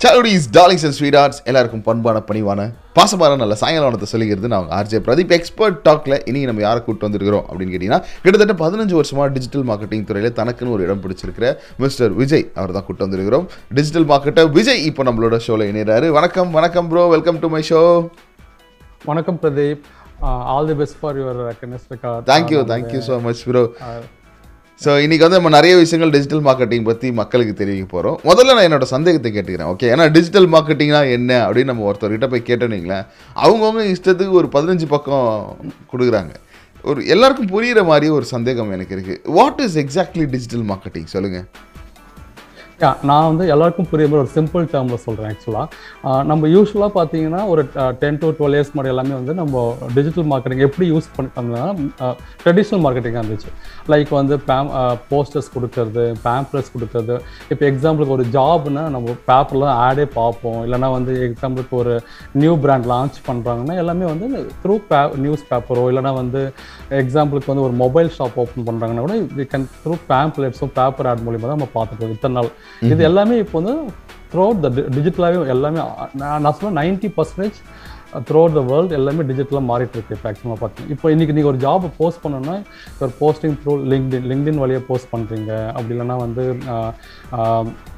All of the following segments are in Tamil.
சாலுடிஸ் டார்லிங்ஸ் அண்ட் ஸ்வீட் ஆர்ட்ஸ் எல்லாருக்கும் பண்பான பணிவான பாசமான நல்ல சாயங்காலத்தை சொல்லிக்கிறது நான் ஆர்ஜே பிரதீப் எக்ஸ்பர்ட் டாக்ல இனி நம்ம யாரை கூட்டு வந்திருக்கிறோம் அப்படின்னு கேட்டிங்கன்னா கிட்டத்தட்ட பதினஞ்சு வருஷமா டிஜிட்டல் மார்க்கெட்டிங் துறையில் தனக்குன்னு ஒரு இடம் பிடிச்சிருக்கிற மிஸ்டர் விஜய் அவர் தான் கூட்டு வந்திருக்கிறோம். டிஜிட்டல் மார்க்கெட்டர் விஜய் இப்போ நம்மளோட ஷோவில் இணைகிறாரு வணக்கம் வணக்கம் bro welcome to my show வணக்கம் Pradeep. All the best for your கெனஸ்ட் thank you thank you so much bro so இன்றைக்கி வந்து நம்ம நிறைய விஷயங்கள் டிஜிட்டல் மார்க்கெட்டிங் பற்றி மக்களுக்கு தெரிவிக்க போகிறோம் முதல்ல நான் என்னோட சந்தேகத்தை கேட்டுக்கிறேன் ஓகே ஏன்னா டிஜிட்டல் மார்க்கெட்டிங்னா என்ன அப்படின்னு நம்ம ஒருத்தர்கிட்ட போய் கேட்டோன்னீங்களேன் அவங்கவுங்க இஷ்டத்துக்கு ஒரு பதினஞ்சு பக்கம் கொடுக்குறாங்க. ஒரு எல்லாருக்கும் புரிகிற மாதிரி ஒரு சந்தேகம் எனக்கு இருக்குது what is exactly digital marketing சொல்லுங்கள் நான் வந்து எல்லாருக்கும் புரிய மாதிரி ஒரு சிம்பிள் டேர்மில் சொல்கிறேன் ஆக்சுவலாக நம்ம யூஸ்வலாக பார்த்தீங்கன்னா ஒரு டென் டு டுவெல் இயர்ஸ் மாதிரி எல்லாமே வந்து நம்ம டிஜிட்டல் மார்க்கெட்டிங் எப்படி யூஸ் பண்ணிட்டோம்னா ட்ரெடிஷ்னல் மார்க்கெட்டிங்காக இருந்துச்சு. லைக் வந்து பேம் போஸ்டர்ஸ் கொடுக்கறது பேம்ப்ளெட்ஸ் கொடுக்கறது. இப்போ எக்ஸாம்பிளுக்கு ஒரு ஜாப்னா நம்ம பேப்பரில் ஆடே பார்ப்போம். இல்லைனா வந்து எக்ஸாம்பிளுக்கு ஒரு நியூ பிராண்ட் லான்ச் பண்ணுறாங்கன்னா எல்லாமே வந்து த்ரூ பே நியூஸ் பேப்பரோ இல்லைனா வந்து எக்ஸாம்பிளுக்கு வந்து ஒரு மொபைல் ஷாப் ஓப்பன் பண்ணுறாங்கன்னா கூட வி கேன் த்ரூ பேம்ப்ளெட்ஸும் பேப்பர் ஆட் மூலியமாக தான் நம்ம பார்த்துருக்கோம் இத்தனை நாள். இது எல்லாமே இப்போ வந்து த்ரூ த டிஜிட்டலாகவே எல்லாமே நான் சொல்ல ninety percentage through the world எல்லாமே டிஜிட்டலாக மாறிட்டு இருக்கு இப்போ ஆக்சுவலாக பார்த்தீங்கன்னா இப்போ இன்றைக்கி நீங்கள் ஒரு ஜாப் போஸ்ட் பண்ணணும்னா ஒரு போஸ்டிங் த்ரூ லிங்க்டின் லிங்க்டின் வழியாக போஸ்ட் பண்ணுறீங்க அப்படி இல்லைன்னா வந்து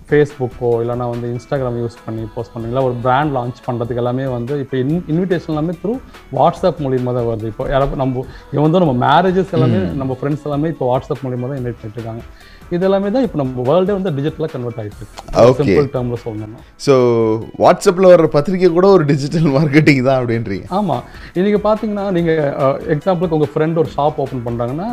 ஃபேஸ்புக்கோ இல்லைனா வந்து இன்ஸ்டாகிராம் யூஸ் பண்ணி போஸ்ட் பண்ணுறீங்களா ஒரு பிராண்ட் லான்ச் பண்ணுறதுக்கு எல்லாமே வந்து இப்போ இன் இன்விடேஷன் எல்லாமே த்ரூ வாட்ஸ்அப் மூலியமாக தான் வருது. இப்போ யாராவது நம்ம இவன் வந்து நம்ம மேரேஜஸ் எல்லாமே நம்ம ஃப்ரெண்ட்ஸ் எல்லாமே இப்போ வாட்ஸ்அப் மூலியமாக தான் இன்வைட் பண்ணிட்டு இருக்காங்க. இது எல்லாமே தான் இப்போ நம்ம வேர்ல்டே வந்து டிஜிட்டலாக கன்வெர்ட் ஆகிட்டு. இருக்கு. சிம்பிள் டேர்மில் சொல்லணும்னா. ஸோ வாட்ஸ்அப்பில் வர்ற பத்திரிக்கை கூட ஒரு டிஜிட்டல் மார்க்கெட்டிங் தான் அப்படின்றீங்க. ஆமாம் இன்னைக்கு பார்த்தீங்கன்னா நீங்கள் எக்ஸாம்பிளுக்கு உங்கள் ஃப்ரெண்ட் ஒரு ஷாப் ஓப்பன் பண்ணுறாங்கன்னா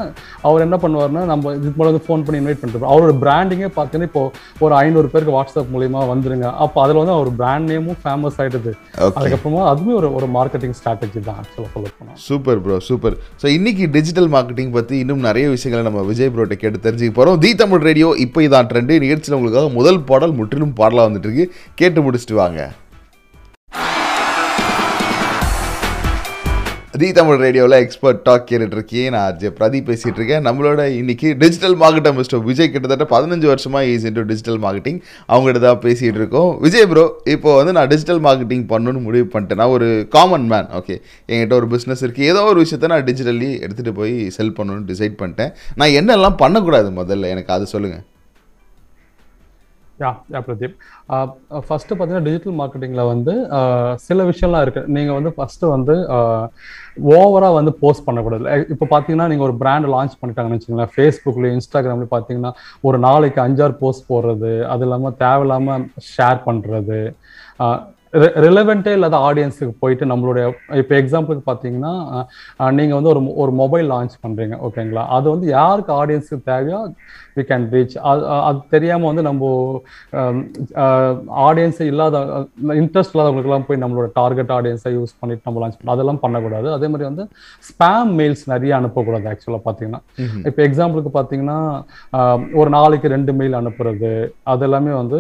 அவர் என்ன பண்ணுவார்னா நம்ம இதுக்கு வந்து ஃபோன் பண்ணி இன்வைட் பண்ணிட்டு அவரோட பிராண்டிங்கே பார்த்தீங்கன்னா இப்போ ஒரு ஐநூறு பேருக்கு வாட்ஸ்அப் மூலியமா வந்துருங்க. அப்போ அதில் வந்து அவர் பிராண்ட் நேமும் ஃபேமஸ் ஆயிடுது. ஓகே அதுக்கப்புறமா அதுவுமே ஒரு ஒரு மார்க்கெட்டிங் ஸ்ட்ராட்டஜி தான் ஆக்சுவலாக சொல்ல போனால் சூப்பர் ப்ரோ சூப்பர் ஸோ இன்னைக்கு டிஜிட்டல் மார்க்கெட்டிங் பற்றி இன்னும் நிறைய விஷயங்களை நம்ம விஜய் ப்ரோட்ட கேட்டு தெரிஞ்சுக்க போகிறோம் தி தமிழ் ரேடியோ இப்போ இதான் ட்ரெண்டு நிகழ்ச்சியில் உங்களுக்காக முதல் பாடல் முற்றிலும் பாடலாக வந்துட்டுருக்கு கேட்டு முடிச்சுட்டு வாங்க. தி தமிழ் ரேடியோவில் எக்ஸ்பர்ட் டாக் கேட்டுட்டு இருக்கேன் நான் ஆர்ஜே. பிரதீப் பேசிகிட்டு இருக்கேன் நம்மளோட இன்னைக்கு டிஜிட்டல் மார்க்கெட்டை மிஸ்டர் விஜய் கிட்டத்தட்ட பதினஞ்சு வருஷமாக ஈஸ் இன்டூ டிஜிட்டல் மார்க்கெட்டிங் அவங்ககிட்ட தான் பேசிகிட்டு இருக்கோம் விஜய் ப்ரோ இப்போ வந்து நான் டிஜிட்டல் மார்க்கெட்டிங் பண்ணணும்னு முடிவு பண்ணிட்டேன். நான் ஒரு காமன் மேன் ஓகே என்கிட்ட ஒரு பிஸ்னஸ் இருக்குது ஏதோ ஒரு விஷயத்த நான் டிஜிட்டலி எடுத்துகிட்டு போய் செல் பண்ணணும்னு டிசைட் பண்ணிட்டேன். நான் என்னெல்லாம் பண்ணக்கூடாது முதல்ல? எனக்கு அது சொல்லுங்கள் யா யா பிரதீப் ஃபஸ்ட்டு பார்த்தீங்கன்னா டிஜிட்டல் மார்க்கெட்டிங்கில் வந்து uh, சில விஷயம்லாம் இருக்குது நீங்கள் வந்து ஃபஸ்ட்டு வந்து uh, ஓவராக வந்து போஸ்ட் பண்ணக்கூடாது. இப்போ பார்த்தீங்கன்னா நீங்கள் ஒரு பிராண்ட் லான்ச் பண்ணிட்டாங்கன்னு வச்சுங்களேன் ஃபேஸ்புக்லேயும் இன்ஸ்டாகிராம்லேயும் பார்த்தீங்கன்னா ஒரு நாளைக்கு அஞ்சாறு போஸ்ட் போடுறது அது இல்லாமல் தேவையில்லாமல் ஷேர் பண்ணுறது uh, ரிலவெண்ட்டே இல்லாத ஆடியன்ஸுக்கு போயிட்டு நம்மளுடைய இப்போ எக்ஸாம்பிளுக்கு பார்த்தீங்கன்னா நீங்கள் வந்து ஒரு ஒரு மொபைல் லான்ச் பண்ணுறீங்க ஓகேங்களா அது வந்து யாருக்கு ஆடியன்ஸுக்கு தேவையோ வி கேன் ரீச் அது அது தெரியாமல் வந்து நம்ம ஆடியன்ஸ் இல்லாத இன்ட்ரெஸ்ட் இல்லாதவங்களுக்குலாம் போய் நம்மளோட டார்கெட் ஆடியன்ஸை யூஸ் பண்ணிட்டு நம்ம லான்ச் பண்ணலாம் அதெல்லாம் பண்ணக்கூடாது. அதே மாதிரி வந்து ஸ்பேம் மெயில்ஸ் நிறைய அனுப்பக்கூடாது ஆக்சுவலாக பார்த்தீங்கன்னா இப்போ எக்ஸாம்பிளுக்கு பார்த்தீங்கன்னா ஒரு நாளைக்கு ரெண்டு மெயில் அனுப்புறது அது எல்லாமே வந்து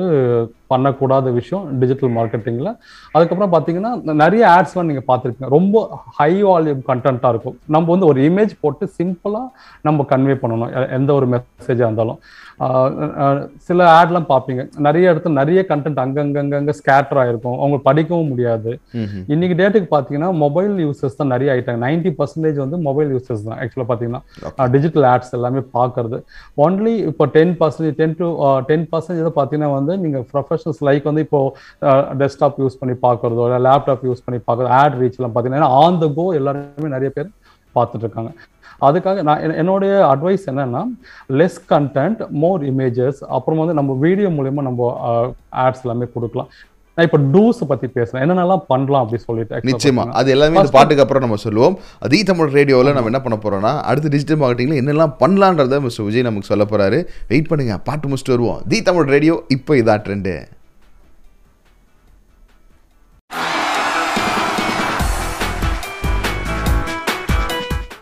பண்ணக்கூடாத விஷயம் டிஜிட்டல் மார்க்கெட்டிங்கில் அதுக்கப்புறம் பார்த்தீங்கன்னா நிறைய ஆட்ஸ்லாம் நீங்கள் பார்த்துருப்பீங்க ரொம்ப ஹை வால்யூம் கண்டென்ட்டாக இருக்கும். நம்ம வந்து ஒரு இமேஜ் போட்டு சிம்பிளாக நம்ம கன்வே பண்ணணும். எந்த ஒரு மெசேஜாக இருந்தாலும். சில ஆட்லாம் பார்ப்பீங்க. நிறைய இடத்துல நிறைய கண்டென்ட் அங்கங்கங்க ஸ்கேட்டர் ஆயிருக்கும். அவங்க படிக்கவும் முடியாது. இன்னைக்கு டேட்டுக்கு பார்த்தீங்கன்னா மொபைல் யூசர்ஸ் தான் நிறைய ஆயிட்டாங்க. நைன்டி பர்சன்டேஜ் வந்து மொபைல் யூசர்ஸ் தான். ஆக்சுவலாக பார்த்தீங்கன்னா டிஜிட்டல் ஆட்ஸ் எல்லாமே பார்க்கறது ஒன்லி இப்போ ten percentage ten to ten percentage பார்த்தீங்கன்னா வந்து நீங்கள் ப்ரொஃபஷனல்ஸ் லைக் வந்து இப்போ டெஸ்க்டாப் யூஸ் பண்ணி பார்க்கறதோ இல்லை லேப்டாப் யூஸ் பண்ணி பார்க்கறதோ ஆட் ரீச்லாம் பார்த்தீங்கன்னா ஆன் த கோ எல்லாருமே நிறைய பேர் பார்த்துட்டு இருக்காங்க. அதுக்காக நான் என்- என்னுடைய அட்வைஸ் என்னன்னா லெஸ் கண்டென்ட் மோர் இமேஜஸ் அப்புறம் வந்து நம்ம வீடியோ மூலியமா நம்ம ஆட்ஸ் எல்லாமே கொடுக்கலாம். நான் இப்போ டூஸ் பத்தி பேசுறேன். என்னென்னலாம் பண்ணலாம் அப்படி சொல்லிட்டு நிச்சயமா. அது எல்லாமே இந்த பாட்டுக்கு அப்புறம் நம்ம சொல்லுவோம். அதே தமிழ் ரேடியோவில் நம்ம என்ன பண்ண போறோம்னா அடுத்து டிஜிட்டல் மார்க்கெட்டிங்ல என்னெல்லாம் பண்ணலான்றத மிஸ்டர் விஜய் நமக்கு சொல்ல போறாரு. வெயிட் பண்ணுங்க பாட்டு முடிச்சுட்டு வருவோம். தி தமிழ் ரேடியோ இப்போ இதான் ட்ரெண்டு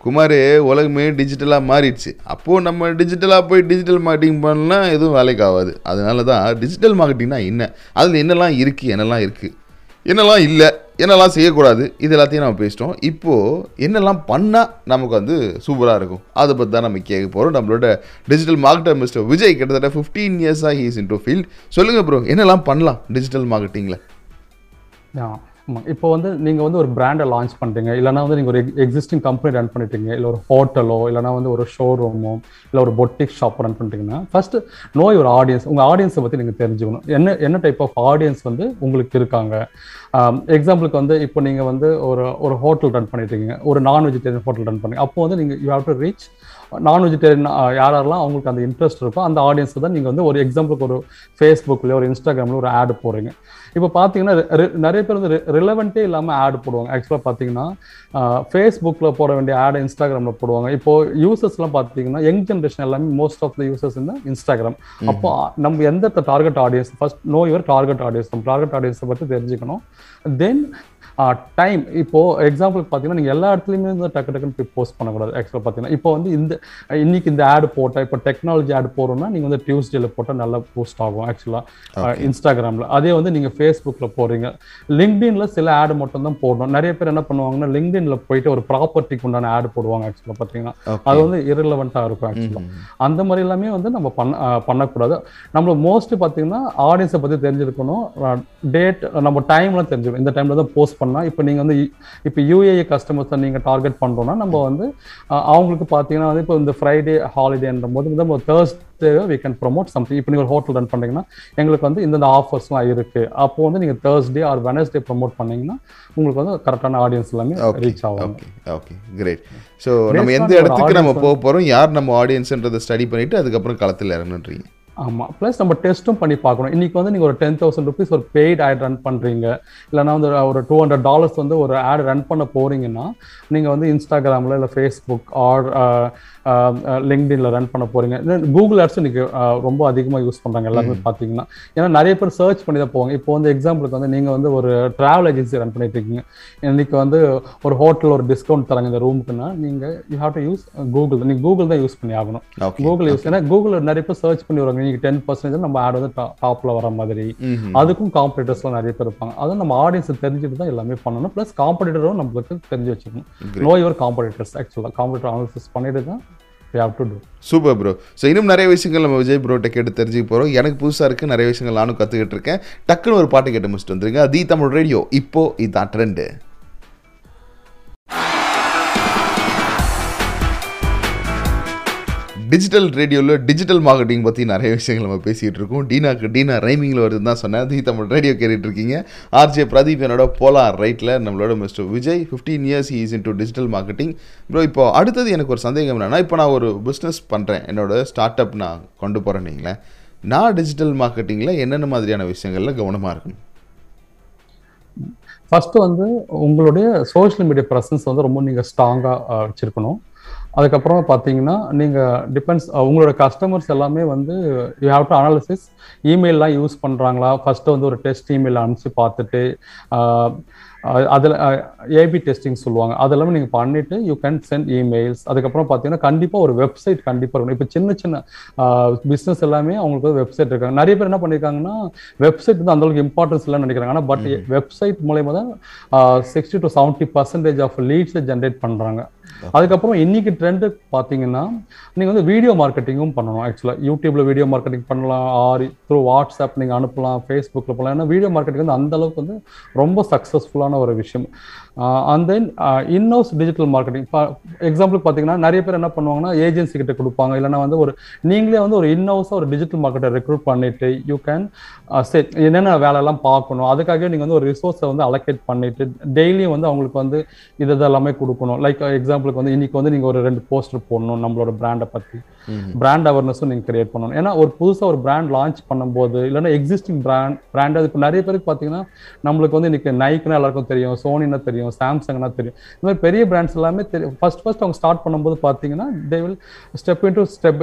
குமார் உலகமே டிஜிட்டலாக மாறிடுச்சு. அப்போது நம்ம டிஜிட்டலாக போய் டிஜிட்டல் மார்க்கெட்டிங் பண்ணலாம் எதுவும் வேலைக்கு ஆகாது. அதனால தான் டிஜிட்டல் மார்க்கெட்டிங்னா என்ன? அதில் என்னெல்லாம் இருக்குது என்னெல்லாம் இருக்குது என்னெல்லாம் இல்லை என்னெல்லாம் செய்யக்கூடாது? இது எல்லாத்தையும் நம்ம பேசிட்டோம். இப்போது என்னெல்லாம் பண்ணால் நமக்கு வந்து சூப்பராக இருக்கும்? அதை பற்றி தான் நம்ம கேட்க போகிறோம் நம்மளோட டிஜிட்டல் மார்க்கெட்டர் மிஸ்டர் விஜய் கிட்டத்தட்ட ஃபிஃப்டீன் இயர்ஸாக ஹீஸ் இன் டூ ஃபீல்ட் சொல்லுங்கள் ப்ரோ என்னெல்லாம் பண்ணலாம் டிஜிட்டல் மார்க்கெட்டிங்கில் இப்போ வந்து நீங்கள் வந்து ஒரு பிராண்டை லான்ச் பண்ணுறீங்க இல்லைனா வந்து நீங்கள் ஒரு எக்ஸிஸ்டிங் கம்பெனி ரன் பண்ணிட்டீங்க. இல்லை ஒரு ஹோட்டலோ இல்லைனா வந்து ஒரு ஷோரூமோ இல்லை ஒரு பொட்டிக் ஷாப் ரன் பண்ணிட்டீங்கன்னா ஃபர்ஸ்ட் நோய் ஒரு ஆடியன்ஸ் உங்கள் ஆடியன்ஸை பற்றி நீங்கள் தெரிஞ்சுக்கணும். என்ன என்ன டைப் ஆஃப் ஆடியன்ஸ் வந்து உங்களுக்கு இருக்காங்க? எக்ஸாம்பிளுக்கு வந்து இப்போ நீங்கள் வந்து ஒரு ஒரு ஹோட்டல் ரன் பண்ணிட்டீங்க. ஒரு நான் வெஜிடேரியன் ஹோட்டல் ரன் பண்ணி அப்போ வந்து நீங்கள் you have to reach non vegetarian யாரெல்லாம் அவங்களுக்கு அந்த இன்ட்ரெஸ்ட் இருக்கோ அந்த ஆடியன்ஸ் தான் நீங்கள் வந்து ஒரு எக்ஸாம்பிளுக்கு ஒரு ஃபேஸ்புக்லேயோ ஒரு இன்ஸ்டாகிராமில் ஒரு ஆடு போடுறீங்க. இப்போ பார்த்தீங்கன்னா நிறைய பேர் வந்து ரிலவெண்ட்டே இல்லாமல் ஆடு போடுவாங்க. ஆக்சுவலாக பார்த்தீங்கன்னா ஃபேஸ்புக்கில் போட வேண்டிய ஆடு இன்ஸ்டாகிராமில் போடுவாங்க. இப்போ யூசர்ஸ்லாம் பார்த்தீங்கன்னா யங் ஜென்ரேஷன் எல்லாமே மோஸ்ட் ஆஃப் த யூசர்ஸ் இந்த இன்ஸ்டாகிராம் அப்போ நம்ம எந்த target audience first know your target audience நம்ம டார்கெட் ஆடியன்ஸை பற்றி தெரிஞ்சுக்கணும். தென் டைம் இப்போ எக்ஸாம்பிளுக்கு பார்த்தீங்கன்னா நீங்கள் எல்லா இடத்துலையுமே வந்து டக்கு டக்குன்னு போய் போஸ்ட் பண்ணக்கூடாது. ஆக்சுவலாக பார்த்தீங்கன்னா இப்போ வந்து இந்த இன்னைக்கு இந்த ஆடு போட்டால் இப்போ டெக்னாலஜி ஆட் போடுறோம்னா நீங்கள் வந்து டியூஸ்டேல போட்டால் நல்லா போஸ்ட் ஆகும் ஆக்சுவலாக இன்ஸ்டாகிராமில் அதே வந்து நீங்கள் ஃபேஸ்புக்கில் போடுறீங்க. லிங்க்டின்ல சில ஆடு மட்டும் தான் போடணும். நிறைய பேர் என்ன பண்ணுவாங்கன்னா லிங்க்டின்ல போயிட்டு ஒரு ப்ராப்பர்ட்டிக்கு உண்டான ஆடு போடுவாங்க ஆக்சுவலாக பார்த்தீங்கன்னா அது வந்து இரலவெண்ட்டாக இருக்கும் ஆக்சுவலாக அந்த மாதிரி எல்லாமே வந்து நம்ம பண்ண பண்ணக்கூடாது. நம்ம மோஸ்ட் பார்த்தீங்கன்னா ஆடியன்ஸை பற்றி தெரிஞ்சிருக்கணும். டேட் நம்ம டைம்லாம் தெரிஞ்சுக்கணும் இந்த டைம்ல தான் போஸ்ட் பண்ணால் இப்போ நீங்கள் வந்து இப்போ யூஏஏ கஸ்டமர்ஸை நீங்கள் டார்கெட் பண்ணுறோன்னா நம்ம வந்து அவங்களுக்கு பார்த்தீங்கன்னா வந்து இப்போ இந்த ஃப்ரைடே ஹாலிடேன்ற போது வந்து நம்ம Thursday we can promote something இப்போ நீங்கள் ஒரு ஹோட்டல் ரன் பண்ணுறீங்கன்னா எங்களுக்கு வந்து இந்தந்த ஆஃபர்ஸ்லாம் இருக்குது அப்போ வந்து நீங்கள் தேர்ஸ்டே ஆர் வெனஸ்டே ப்ரோமோட் பண்ணீங்கன்னா உங்களுக்கு வந்து கரெக்டான ஆடியன்ஸ் எல்லாமே. ரீச் ஆகும். ஓகே ஓகே கிரேட் ஸோ நம்ம எந்த இடத்துக்கு நம்ம போக போகிறோம் யார் நம்ம ஆடியன்ஸ்ன்றதை ஸ்டடி பண்ணிவிட்டு அதுக்கப்புறம் களத்தில் இறங்கணுன்றீங்க ஆமாம் ப்ளஸ் நம்ம டெஸ்ட்டும் பண்ணி பார்க்கணும். இன்றைக்கி வந்து நீங்கள் ஒரு டென் தௌசண்ட் ருபீஸ் ஒரு பெய்ட் ஆட் ரன் பண்ணுறீங்க இல்லைன்னா வந்து ஒரு டூ ஹண்ட்ரட் டாலர்ஸ் வந்து ஒரு ஆட் ரன் பண்ண போகிறீங்கன்னா நீங்கள் வந்து இன்ஸ்டாகிராமில் இல்லை ஃபேஸ்புக் ஆர் லிங்க்டின்ல ரன் பண்ண போறீங்க. கூகுள் ஆட்ஸும் இன்னைக்கு ரொம்ப அதிகமா யூஸ் பண்றாங்க எல்லாருமே பாத்தீங்கன்னா. ஏன்னா நிறைய பேர் சர்ச் பண்ணி தான் போவாங்க. இப்போ வந்து எக்ஸாம்பிளுக்கு வந்து நீங்க வந்து ஒரு டிராவல் ஏஜென்சி ரன் பண்ணிட்டு இருக்கீங்க. இன்னைக்கு வந்து ஒரு ஹோட்டல் ஒரு டிஸ்கவுண்ட் தராங்க இந்த ரூமுக்குன்னா நீங்க you have to use Google நீங்க கூகுள் தான் யூஸ் பண்ணி ஆகணும். கூகுள் யூஸ் ஏன்னா கூகுள் நிறைய பேர் சர்ச் பண்ணி வருவாங்க நீங்க டென் பர்சன்டேஜ் நம்ம ஆட் வந்து டாப்ல வர மாதிரி. அதுக்கும் காம்படிட்டர்ஸ்லாம் நிறைய பேர் இருப்பாங்க. அதை நம்ம ஆடியன்ஸ் தெரிஞ்சுட்டு தான் எல்லாமே பண்ணணும். ப்ளஸ் காம்படிட்டரும் நம்மளுக்கு தெரிஞ்சு வச்சுக்கணும். நோ யுவர் காம்படிட்டர்ஸ் ஆக்சுவலாக காம்படிட்டர் அனாலிசிஸ் பண்ணிட்டு தான் சூப்பர் ப்ரோ ஸோ இன்னும் நிறைய விஷயங்கள் நம்ம விஜய் ப்ரோட்ட கேட்டு தெரிஞ்சுக்க போகிறோம் எனக்கு புதுசாக இருக்குது நிறைய விஷயங்கள் நானும் கற்றுக்கிட்டு இருக்கேன். டக்குன்னு ஒரு பாட்டு கேட்டு முடிச்சுட்டு வந்துருங்க. தி தமிழ் ரேடியோ இப்போ இதுதான் ட்ரெண்டு டிஜிட்டல் ரேடியோவில் டிஜிட்டல் மார்க்கெட்டிங் பற்றி நிறைய விஷயங்கள் நம்ம பேசிகிட்டு இருக்கோம். டீனாக்கு டீனா ரைமிங்கில் வருதுன்னு தான் சொன்னேன். தி தமிழ் ரேடியோ கேட்டுட்டு இருக்கீங்க. ஆர்ஜே பிரதீப் என்னோட போலார் ரைட்டில் நம்மளோட mister Vijay. Fifteen years is into digital marketing bro இப்போ அடுத்தது எனக்கு ஒரு சந்தேகம் என்னன்னா இப்போ நான் ஒரு பிஸ்னஸ் பண்ணுறேன் என்னோட ஸ்டார்ட் அப் நான் கொண்டு போகிறேன் நீங்களேன் நான் டிஜிட்டல் மார்க்கெட்டிங்கில் என்னென்ன மாதிரியான விஷயங்களில் கவனமாக இருக்கணும்? ஃபஸ்ட்டு வந்து உங்களுடைய சோஷியல் மீடியா ப்ரெசன்ஸ் வந்து ரொம்ப நீங்கள் ஸ்ட்ராங்காக வச்சுருக்கணும். அதுக்கப்புறம் பார்த்தீங்கன்னா நீங்க டிபெண்ட்ஸ் உங்களோட கஸ்டமர்ஸ் எல்லாமே வந்து யூ ஹாவ் டு அனாலிசிஸ் இமெயில்லாம் யூஸ் பண்றாங்களா? ஃபர்ஸ்ட் வந்து ஒரு டெஸ்ட் இமெயில் அனுப்பிச்சு பார்த்துட்டு அதில் ஏபி டெஸ்டிங் சொல்லுவாங்க. அதெல்லாமே நீங்கள் பண்ணிட்டு யூ கேன் சென்ட் இமெயில்ஸ் அதுக்கப்புறம் பார்த்தீங்கன்னா கண்டிப்பாக ஒரு வெப்சைட் கண்டிப்பாக இருக்கணும். இப்போ சின்ன சின்ன பிஸ்னஸ் எல்லாமே அவங்களுக்கு வெப்சைட் இருக்காங்க. நிறைய பேர் என்ன பண்ணியிருக்காங்கன்னா வெப்சைட் வந்து அந்த அளவுக்கு இம்பார்ட்டன்ஸ் இல்லைன்னு நினைக்கிறாங்க. ஆனால் பட் வெப்சைட் மூலயமா தான் sixty to seventy percentage of லீட்ஸை generate பண்ணுறாங்க அதுக்கப்புறம் இன்னைக்கு ட்ரெண்டு பார்த்தீங்கன்னா நீங்கள் வந்து வீடியோ மார்க்கெட்டிங்கும் பண்ணணும். ஆக்சுவலாக யூடியூப்ல வீடியோ மார்க்கெட்டிங் பண்ணலாம் ஆர் த்ரூ வாட்ஸ்அப் நீங்கள் அனுப்பலாம் ஃபேஸ்புக்கில் போகலாம் ஏன்னா வீடியோ மார்க்கெட்டிங் வந்து அந்த அளவுக்கு வந்து ரொம்ப சக்ஸஸ்ஃபுல்லான ஒரு விஷயம். அண்ட் தென் இன்னோஸ் டிஜிட்டல் மார்க்கெட்டிங் இப்போ எக்ஸாம்பிள் பார்த்தீங்கன்னா நிறைய பேர் என்ன பண்ணுவாங்கன்னா ஏஜென்சி கிட்ட கொடுப்பாங்க. இல்லைன்னா வந்து ஒரு நீங்களே வந்து ஒரு இன்னோஸாக ஒரு டிஜிட்டல் மார்க்கெட்டை ரெக்ரூட் பண்ணிட்டு யூ கேன் செட் என்னென்ன வேலையெல்லாம் பார்க்கணும் அதுக்காகவே நீங்கள் வந்து ஒரு ரிசோர்ஸை வந்து அலோகேட் பண்ணிட்டு டெய்லியும் வந்து அவங்களுக்கு வந்து இது எல்லாமே கொடுக்கணும். லைக் எக்ஸாம்பிளுக்கு வந்து இன்னைக்கு வந்து நீங்கள் ஒரு ரெண்டு போஸ்டர் போடணும் நம்மளோட பிராண்டை பற்றி பிராண்ட் அவேர்னஸும் நீங்கள் கிரியேட் பண்ணணும். ஏன்னா ஒரு புதுசாக ஒரு பிராண்ட் லான்ச் பண்ணும்போது இல்லைன்னா எக்ஸிஸ்டிங் பிராண்ட் பிராண்ட் இப்போ நிறைய பேருக்கு பார்த்தீங்கன்னா நம்மளுக்கு வந்து இன்னைக்கு நைக்னா எல்லாருக்கும் தெரியும் சோனினா தெரியும் சாம்சங்னா தெரியும். இந்த மாதிரி பெரிய பிராண்ட்ஸ் எல்லாமே தெரியும். ஃபர்ஸ்ட் ஃபர்ஸ்ட் அவங்க ஸ்டார்ட் பண்ணும்போது பார்த்தீங்கன்னா they will step into step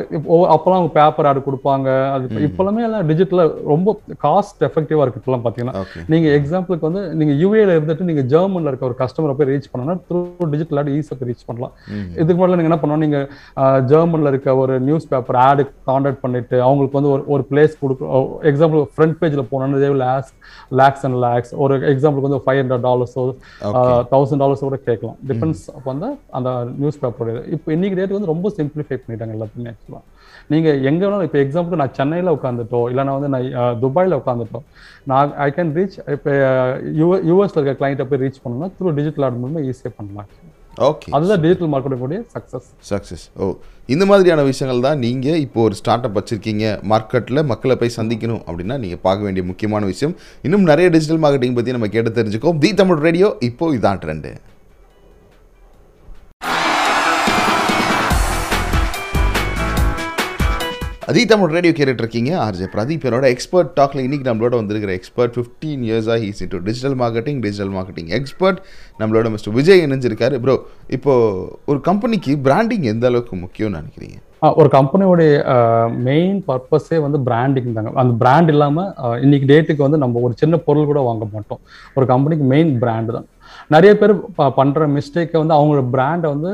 அப்போலாம் அவங்க பேப்பர் ஆடு கொடுப்பாங்க. அது இப்போலாமே எல்லாம் டிஜிட்டலாக ரொம்ப காஸ்ட் எஃபெக்டிவாக இருக்கு இப்போலாம் பார்த்தீங்கன்னா ஓகே நீங்க எக்ஸாம்பிளுக்கு வந்து நீங்க யூஏல இருந்துட்டு நீங்க ஜெர்மன்ல இருக்க ஒரு கஸ்டமரை போய் ரீச் பண்ணனா த்ரூ டிஜிட்டல் ஆட் ஈஸியாக ரீச் பண்ணலாம். இதுக்கு முதல்ல நீங்க என்ன பண்ணணும் நீங்க ஜெர்மன்ல இருக்க ஒரு நியூஸ் பேப்பர் ஆடு கான்டாக்ட் பண்ணிட்டு அவங்களுக்கு வந்து ஒரு ஒரு பிளேஸ் கொடுக்கும் எக்ஸாம்பிள் ஃப்ரண்ட் பேஜ்ல போனோம்னா தே லேக்ஸ் லேக்ஸ் அண்ட் லேக்ஸ் ஒரு எக்ஸாம்பிளுக்கு வந்து ஃபைவ் ஹண்ட்ரட் டாலர்ஸோ தௌசண்ட் டாலர்ஸ் கூட கேட்கலாம். டிபெண்ட்ஸ் வந்து அந்த நியூஸ் பேப்பர் இப்போ இன்னைக்கு டேட் வந்து ரொம்ப சிம்பிளிஃபை பண்ணிட்டாங்க எல்லாத்தையுமே ஆக்சுவலாக நீங்க எங்க வேணாலும் இப்போ எக்ஸாம்பிள் நான் சென்னையில உட்காந்துட்டோ இல்லை நான் வந்து நான் துபாயில உட்காந்துட்டோ நான் ஐ கேன் ரீச் இப்போ யூஎஸ்ல இருக்க கிளைண்ட்டை போய் ரீச் பண்ணணும்னா த்ரூ டிஜிட்டல் ஆட் மூலமா ஈஸியாக பண்ணலாம் ஓகே அதுதான் டிஜிட்டல் மார்க்கெட்டிங் கூடிய சக்ஸஸ் சக்ஸஸ் ஓ இந்த மாதிரியான விஷயங்கள் தான் நீங்கள் இப்போ ஒரு ஸ்டார்ட் அப் வச்சுருக்கீங்க மார்க்கெட்டில் மக்களை போய் சந்திக்கணும் அப்படின்னா நீங்கள் பார்க்க வேண்டிய முக்கியமான விஷயம். இன்னும் நிறைய டிஜிட்டல் மார்க்கெட்டிங் பற்றி நம்ம கேட்டு தெரிஞ்சுக்கோம் தி தமிழ் ரேடியோ இப்போ இதான் ட்ரெண்டு அதி தமிழ் ரேடியோ கேட்டுட்டு இருக்கீங்க ஆர்ஜே பிரதீப் என்னோட எக்ஸ்பர்ட் டாக்ல இன்னைக்கு நம்மளோட வந்திருக்கிற எக்ஸ்பர்ட் ஃபிஃப்டீன் இயர்ஸாக he's into digital marketing digital marketing expert நம்மளோட மிஸ்டர் விஜய் இணைஞ்சிருக்காரு. ப்ரோ இப்போ ஒரு கம்பெனிக்கு பிராண்டிங் எந்த அளவுக்கு முக்கியம்னு நினைக்கிறீங்க? ஒரு கம்பெனியோடைய மெயின் பர்பஸே வந்து பிராண்டிங் தாங்க. அந்த பிராண்ட் இல்லாமல் இன்னைக்கு டேட்டுக்கு வந்து நம்ம ஒரு சின்ன பொருள் கூட வாங்க மாட்டோம். ஒரு கம்பெனிக்கு மெயின் பிராண்டு தான். நிறைய பேர் ப- பண்ற மிஸ்டேக்கை வந்து அவங்களோட பிராண்டை வந்து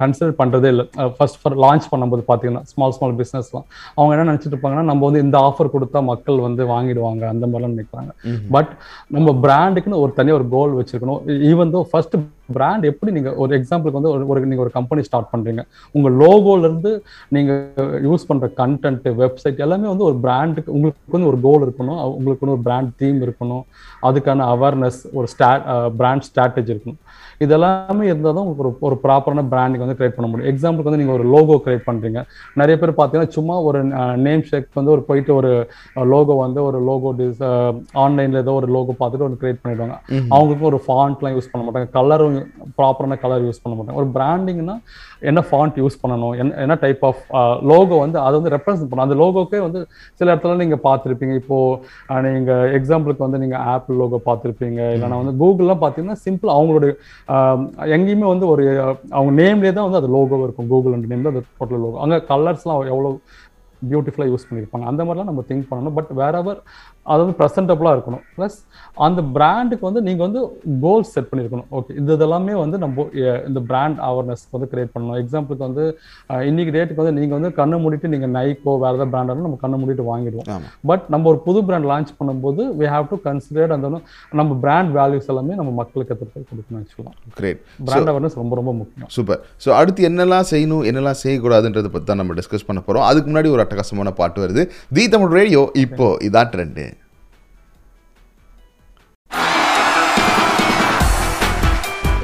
கன்சிடர் பண்றதே இல்லை. ஃபர்ஸ்ட் ஃபார் லான்ச் பண்ணும்போது பார்த்தீங்கன்னா ஸ்மால் ஸ்மால் பிஸ்னஸ்லாம் அவங்க என்ன நினைச்சிட்டு இருப்பாங்கன்னா நம்ம வந்து இந்த ஆஃபர் கொடுத்தா மக்கள் வந்து வாங்கிடுவாங்க அந்த மாதிரிலாம் நினைக்கிறாங்க பட் நம்ம பிராண்டுக்குன்னு ஒரு தனியாக ஒரு கோல் வச்சிருக்கணும். ஈவன் தோ ஃபர்ஸ்ட் பிராண்ட் எப்படி நீங்க ஒரு எக்ஸாம்பிளுக்கு வந்து ஒரு- ஒரு நீங்க ஒரு கம்பெனி ஸ்டார்ட் பண்றீங்க. உங்க லோகோல இருந்து நீங்க யூஸ் பண்ற கண்டென்ட் வெப்சைட் எல்லாமே வந்து ஒரு பிராண்டுக்கு உங்களுக்கு வந்து ஒரு கோல் இருக்கணும். உங்களுக்கு ஒரு பிராண்ட் தீம் இருக்கணும். அதுக்கான அவேர்னஸ் ஒரு ஸ்டா பிராண்ட் ஸ்ட்ராட்டஜி இருக்கணும். இது எல்லாமே இருந்தால் தான் உங்களுக்கு ஒரு ஒரு ப்ராப்பரான பிராண்டிங் வந்து கிரியேட் பண்ண முடியும். எக்ஸாம்பிளுக்கு வந்து நீங்க ஒரு லோகோ கிரியேட் பண்றீங்க. நிறைய பேர் பார்த்தீங்கன்னா சும்மா ஒரு நேம் ஷேக் வந்து ஒரு போயிட்டு ஒரு லோகோ வந்து ஒரு லோகோ டிஸ் ஆன்லைன்ல ஏதோ ஒரு லோகோ பார்த்துட்டு ஒன்று கிரியேட் பண்ணிடுவாங்க. அவங்களுக்கு ஒரு ஃபாண்ட்லாம் யூஸ் பண்ண மாட்டாங்க. கலரும் ப்ராப்பரான கலர் யூஸ் பண்ண மாட்டாங்க ஒரு பிராண்டிங்னா என்ன ஃபாண்ட் யூஸ் பண்ணணும் என்ன என்ன டைப் ஆஃப் லோகோ வந்து அதை வந்து ரெப்ரசன்ட் பண்ணணும். அந்த லோகோக்கே வந்து சில இடத்துல நீங்கள் பார்த்துருப்பீங்க. இப்போது நீங்கள் எக்ஸாம்பிளுக்கு வந்து நீங்கள் ஆப்பிள் லோகோ பார்த்துருப்பீங்க. இல்லைன்னா வந்து கூகுள்லாம் பார்த்தீங்கன்னா சிம்பிள் அவங்களுடைய எங்கேயுமே வந்து ஒரு அவங்க நேம்லேயே தான் வந்து அது லோகோ இருக்கும். கூகுள் நேம் தான் அது டோட்டல் லோகோ அங்கே கலர்ஸ்லாம் எவ்வளோ பியூட்டிஃபுல்லாக யூஸ் பண்ணியிருப்பாங்க அந்த மாதிரிலாம் நம்ம திங்க் பண்ணணும். பட் வேற எவர் அது வந்து ப்ரெசன்டபுளாக இருக்கணும். ப்ளஸ் அந்த பிராண்டுக்கு வந்து நீங்கள் வந்து கோல்ஸ் செட் பண்ணியிருக்கணும் ஓகே இது இதெல்லாமே வந்து நம்ம இந்த பிராண்ட் அவேர்னஸ் வந்து கிரியேட் பண்ணணும். எக்ஸாம்பிளுக்கு வந்து இன்னைக்கு டேட்டுக்கு வந்து நீங்கள் வந்து கண்ணை மூடிட்டு நீங்கள் நைக்கோ வேறு ஏதாவது பிராண்டாலும் நம்ம கண்ணை மூடிட்டு வாங்கிடுவோம். பட் நம்ம ஒரு புது பிராண்ட் லான்ச் பண்ணும்போது வி ஹாவ் டு கன்சிடர் அந்த நம்ம பிராண்ட் வேல்யூஸ் எல்லாமே நம்ம மக்களுக்கு எடுத்துட்டு போய் கொடுக்கணும் ஆக்சுவலாக கிரேட் பிராண்ட் அவேர்னஸ் ரொம்ப ரொம்ப முக்கியம். சூப்பர் ஸோ அடுத்து என்னெல்லாம் செய்யணும் என்னெல்லாம் செய்யக்கூடாதுன்றதை பற்றி தான் நம்ம டிஸ்கஸ் பண்ண போகிறோம் அதுக்கு முன்னாடி ஒரு அட்டகாசமான பாட்டு வருது. தி தமிழ் ரேடியோ இப்போ இதான் ட்ரெண்டு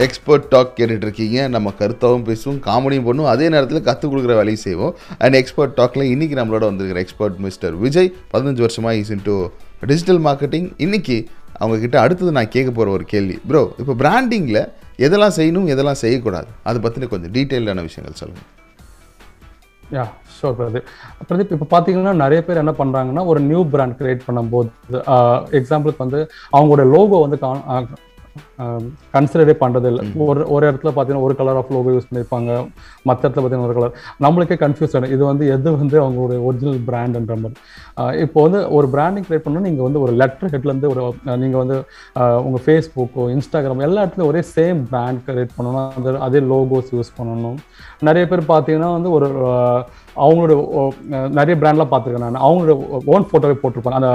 எக்ஸ்பர்ட் டாக் கேட்டுட்டு இருக்கீங்க நம்ம கருத்தாகவும் பேசுவோம் காமெடியும் பண்ணுவோம். அதே நேரத்தில் கற்றுக் கொடுக்குற வேலையும் செய்வோம். அண்ட் எக்ஸ்பர்ட் டாக்ல இன்னைக்கு நம்மளோட வந்திருக்கிற எக்ஸ்பர்ட் மிஸ்டர் விஜய் பதினஞ்சு வருஷமாக இஸ் இன்டூ டிஜிட்டல் மார்க்கெட்டிங் இன்னைக்கு அவங்க கிட்ட அடுத்தது நான் கேட்க போகிற ஒரு கேள்வி. ப்ரோ இப்போ பிராண்டிங்கில் எதெல்லாம் செய்யணும் எதெல்லாம் செய்யக்கூடாது? அதை பற்றின கொஞ்சம் டீட்டெயிலான விஷயங்கள் சொல்லுங்கள் யா ஷோர் பிரதீப் பிரதீப் இப்போ பார்த்தீங்கன்னா நிறைய பேர் என்ன பண்ணுறாங்கன்னா ஒரு நியூ பிராண்ட் கிரியேட் பண்ணும்போது uh, எக்ஸாம்பிளுக்கு வந்து அவங்களோட லோகோ வந்து கன்சிடரே பண்ணுறது இல்லை ஒரு ஒரு இடத்துல பார்த்தீங்கன்னா ஒரு கலர் ஆஃப் லோகோ யூஸ் பண்ணியிருப்பாங்க மற்ற இடத்துல பார்த்தீங்கன்னா ஒரு கலர் நம்மளுக்கே கன்ஃபியூஸ் ஆகும் இது வந்து எது வந்து அவங்களுடைய ஒரிஜினல் பிராண்ட்ன்ற மாதிரி. இப்போ வந்து ஒரு பிராண்டிங் கிரியேட் பண்ணணும் நீங்கள் வந்து ஒரு லெட்டர் ஹெட்லேருந்து ஒரு நீங்கள் வந்து ஆஹ் உங்க ஃபேஸ்புக்கோ இன்ஸ்டாகிராம் எல்லா இடத்துலையும் ஒரே சேம் பிராண்ட் கிரியேட் பண்ணணும். அந்த அதே லோகோஸ் யூஸ் பண்ணணும். நிறைய பேர் பார்த்தீங்கன்னா வந்து ஒரு அவங்களோட நிறைய பிராண்ட்லாம் பார்த்துருக்கேன் நான். அவங்களோட ஓன் ஃபோட்டோவே போட்டிருப்பாங்க. அந்த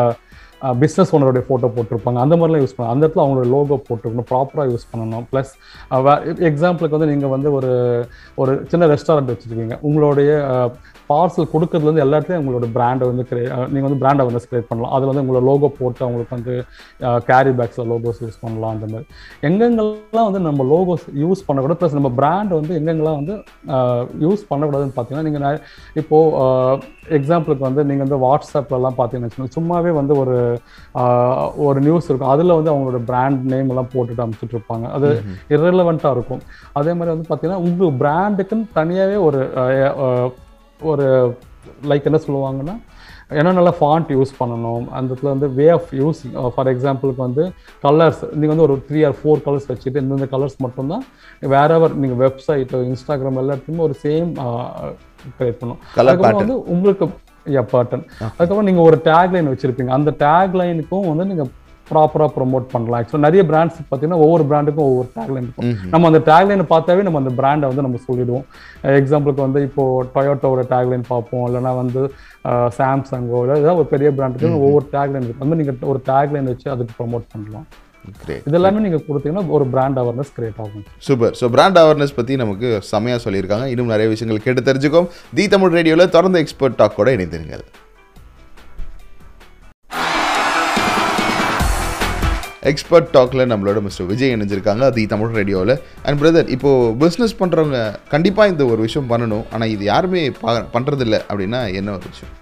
பிஸ்னஸ் ஓனருடைய ஃபோட்டோ போட்டிருப்பாங்க. அந்த மாதிரிலாம் யூஸ் பண்ணலாம். அந்த இடத்துல அவங்களோட லோகோ போட்டிருக்கணும் ப்ராப்பராக யூஸ் பண்ணணும். ப்ளஸ் எக்ஸாம்பிளுக்கு வந்து நீங்கள் வந்து ஒரு ஒரு சின்ன ரெஸ்டாரண்ட் வச்சுருக்கீங்க. உங்களுடைய பார்சல் கொடுக்கறதுலேருந்து எல்லா இடத்துலையும் உங்களோட பிராண்டை வந்து கிரே நீங்கள் வந்து பிராண்ட் அவேர்னஸ் கிரியேட் பண்ணலாம். அதில் வந்து உங்களோட லோகோ போட்டு அவங்களுக்கு வந்து கேரி பேக்ஸில் லோகோஸ் யூஸ் பண்ணலாம் அந்த மாதிரி. எங்கெங்கெல்லாம் வந்து நம்ம லோகோஸ் யூஸ் பண்ணக்கூடாது ப்ளஸ் நம்ம பிராண்ட் வந்து எங்கெங்கெல்லாம் வந்து யூஸ் பண்ணக்கூடாதுன்னு பார்த்தீங்கன்னா நீங்கள் இப்போது எக்ஸாம்பிளுக்கு வந்து நீங்கள் வந்து வாட்ஸ்அப்லலாம் பார்த்தீங்கன்னு சும்மாவே வந்து ஒரு ஒரு நியூஸ் இருக்கும். அதில் வந்து அவங்களோட பிராண்ட் நேம் எல்லாம் போட்டுட்டு அனுப்பிச்சிட்டு இருப்பாங்க. அது irrelevant-ஆ இருக்கும். அதே மாதிரி வந்து பார்த்தீங்கன்னா உங்கள் பிராண்டுக்குன்னு தனியாகவே ஒரு ஒரு லைக் என்ன சொல்லுவாங்கன்னா என்னென்ன ஃபாண்ட் யூஸ் பண்ணணும். அந்த இடத்துல வந்து வே ஆஃப் யூஸ் ஃபார் எக்ஸாம்பிளுக்கு வந்து கலர்ஸ் நீங்கள் வந்து ஒரு த்ரீ ஆர் ஃபோர் கலர்ஸ் வச்சுட்டு இந்தந்த கலர்ஸ் மட்டும்தான் வேற எவர் நீங்கள் வெப்சைட்டு இன்ஸ்டாகிராம் எல்லா இடத்துலையுமே ஒரு சேம் கிரியேட் பண்ணும் அதுக்கப்புறம் வந்து உங்களுக்கு யா பேட்டர்ன் அதுக்கப்புறம் நீங்கள் ஒரு டேக் லைன் வச்சுருப்பீங்க. அந்த டேக் லைனுக்கும் வந்து நீங்கள் ப்ராப்பராக ப்ரொமோட் பண்ணலாம். ஆக்சுவலாக நிறைய பிராண்ட்ஸ் பார்த்தீங்கன்னா ஒவ்வொரு பிராண்டுக்கும் ஒவ்வொரு டேக்லைன் இருக்கும். நம்ம அந்த டேக்லைனை பார்த்தாவே நம்ம அந்த பிராண்டை வந்து நம்ம சொல்லிடுவோம். எக்ஸாம்பிளுக்கு வந்து இப்போ டொயோட்டோட டேக்லைன் பார்ப்போம். இல்லைன்னா வந்து சாம்சங்கோ இல்லை ஏதாவது ஒரு பெரிய பிராண்டுக்கு ஒவ்வொரு டேக்லைன் இருக்கும். மாதிரி நீங்கள் ஒரு டேக்லைன் வச்சு அதுக்கு ப்ரொமோட் பண்ணலாம். இதெல்லாமே நீங்கள் கொடுத்தீங்கன்னா ஒரு பிராண்ட் அவேர்னஸ் கிரியேட் ஆகும். சூப்பர் ஸோ பிராண்ட் அவேர்னஸ் பற்றி நமக்கு செமையாக சொல்லியிருக்காங்க. இன்னும் நிறைய விஷயங்கள் கேட்டு தெரிஞ்சுக்கோம். தி தமிழ் ரேடியோவில் தொடர்ந்து எக்ஸ்பர்ட் டாக் கூட இணைந்திருங்கள். எக்ஸ்பர்ட் டாக்கில் நம்மளோட மிஸ்டர் விஜய் இணைஞ்சிருக்காங்க. அது தமிழ் ரேடியோவில் அண்ட் பிரதர் இப்போது பிஸ்னஸ் பண்ணுறவங்க கண்டிப்பாக இந்த ஒரு விஷயம் பண்ணணும். ஆனால் இது யாருமே பா பண்ணுறதில்ல அப்படின்னா என்ன ஒரு விஷயம்?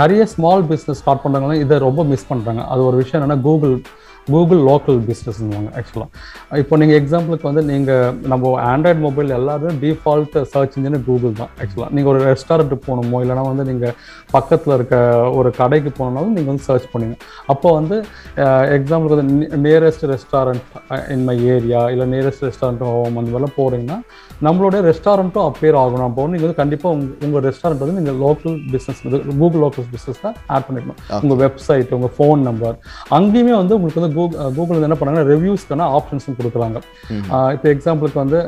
நிறைய ஸ்மால் பிஸ்னஸ் ஸ்டார்ட் பண்ணுறவங்க இதை ரொம்ப மிஸ் பண்ணுறாங்க அது ஒரு விஷயம் என்னென்னா கூகுள் கூகுள் லோக்கல் பிஸ்னஸ்னுவாங்க ஆக்சுவலாக இப்போ நீங்கள் எக்ஸாம்பிளுக்கு வந்து நீங்கள் நம்ம ஆண்ட்ராய்டு மொபைல் எல்லாருமே டிஃபால்ட் சர்ச் இன்ஜின் கூகுள் தான் ஆக்சுவலாக நீங்கள் ஒரு ரெஸ்டாரண்ட்டுக்கு போகணுமோ இல்லைனா வந்து நீங்கள் பக்கத்தில் இருக்க ஒரு கடைக்கு போகணுனாலும் நீங்கள் வந்து சர்ச் பண்ணுங்க அப்போ வந்து எக்ஸாம்பிளுக்கு வந்து nearest restaurant in my area இல்லை நியரஸ்ட் ரெஸ்டாரண்ட் ஹோம் அந்த மாதிரிலாம் போகிறீங்கன்னா நம்மளுடைய ரெஸ்டாரண்ட்டும் அப்பேர் ஆகணும். அப்போ நீங்கள் வந்து கண்டிப்பாக உங்க உங்கள் ரெஸ்டாரண்ட் வந்து நீங்கள் local business Google local business தான் ஆட் பண்ணிக்கணும். உங்கள் வெப்சைட் உங்கள் ஃபோன் நம்பர் அங்கேயுமே வந்து உங்களுக்கு வந்து கூகுள் கூகுள் வந்து என்ன பண்ணாங்கன்னா ரிவ்யூஸ்க்கான ஆப்ஷன்ஸும் கொடுக்குறாங்க. இப்போ எக்ஸாம்பிளுக்கு வந்து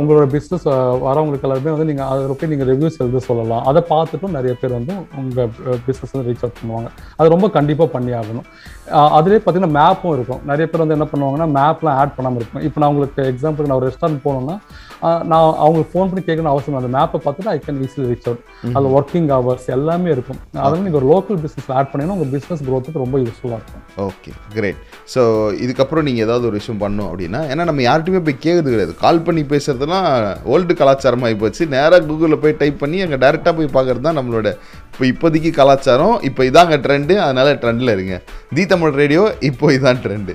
உங்களோட பிஸ்னஸ் வரவங்களுக்கு எல்லாருமே வந்து நீங்கள் அதில் போய் நீங்கள் ரிவ்யூஸ் எழுத சொல்லலாம். அதை பார்த்துட்டும் நிறைய பேர் வந்து உங்கள் பிஸ்னஸ் வந்து ரீச் அவுட் பண்ணுவாங்க. அது ரொம்ப கண்டிப்பாக பண்ணி ஆகணும். அதுலேயே பார்த்தீங்கன்னா மேப்பும் இருக்கும். நிறைய பேர் வந்து என்ன பண்ணுவாங்கன்னா மேப்லாம் ஆட் பண்ணாமல் இருக்கும். இப்போ நான் உங்களுக்கு எக்ஸாம்பிளுக்கு நான் ஒரு ரெஸ்டாரண்ட் போனோம்னா நான் அவங்களுக்கு ஃபோன் பண்ணி கேட்கணும் அவசியம். அந்த மேப்பை பார்த்துட்டு I can easily reach out அது ஒர்க்கிங் ஹவர்ஸ் எல்லாமே இருக்கும். அதனால நீங்கள் ஒரு லோக்கல் பிஸ்னஸ் ஆட் பண்ணீங்கன்னா உங்கள் பிஸ்னஸ் க்கு ரொம்ப யூஸ்ஃபுல்லாக இருக்கும். ஓகே கிரேட் ஸோ இதுக்கப்புறம் நீங்கள் ஏதாவது ஒரு விஷயம் பண்ணணும் அப்படின்னா ஏன்னா நம்ம யார்கிட்டயுமே போய் கேட்குறது கிடையாது. கால் பண்ணி பேசுறதுலாம் ஓல்டு கலாச்சாரம் ஆகி போச்சு. நேராக கூகுளில் போய் டைப் பண்ணி அங்கே டேரெக்டாக போய் பார்க்கறது தான் நம்மளோட இப்போ இப்போதைக்கு கலாச்சாரம். இப்போ இதாங்க ட்ரெண்டு அதனால ட்ரெண்டில் இருங்க. தி தமிழ் ரேடியோ இப்போ இதான் trend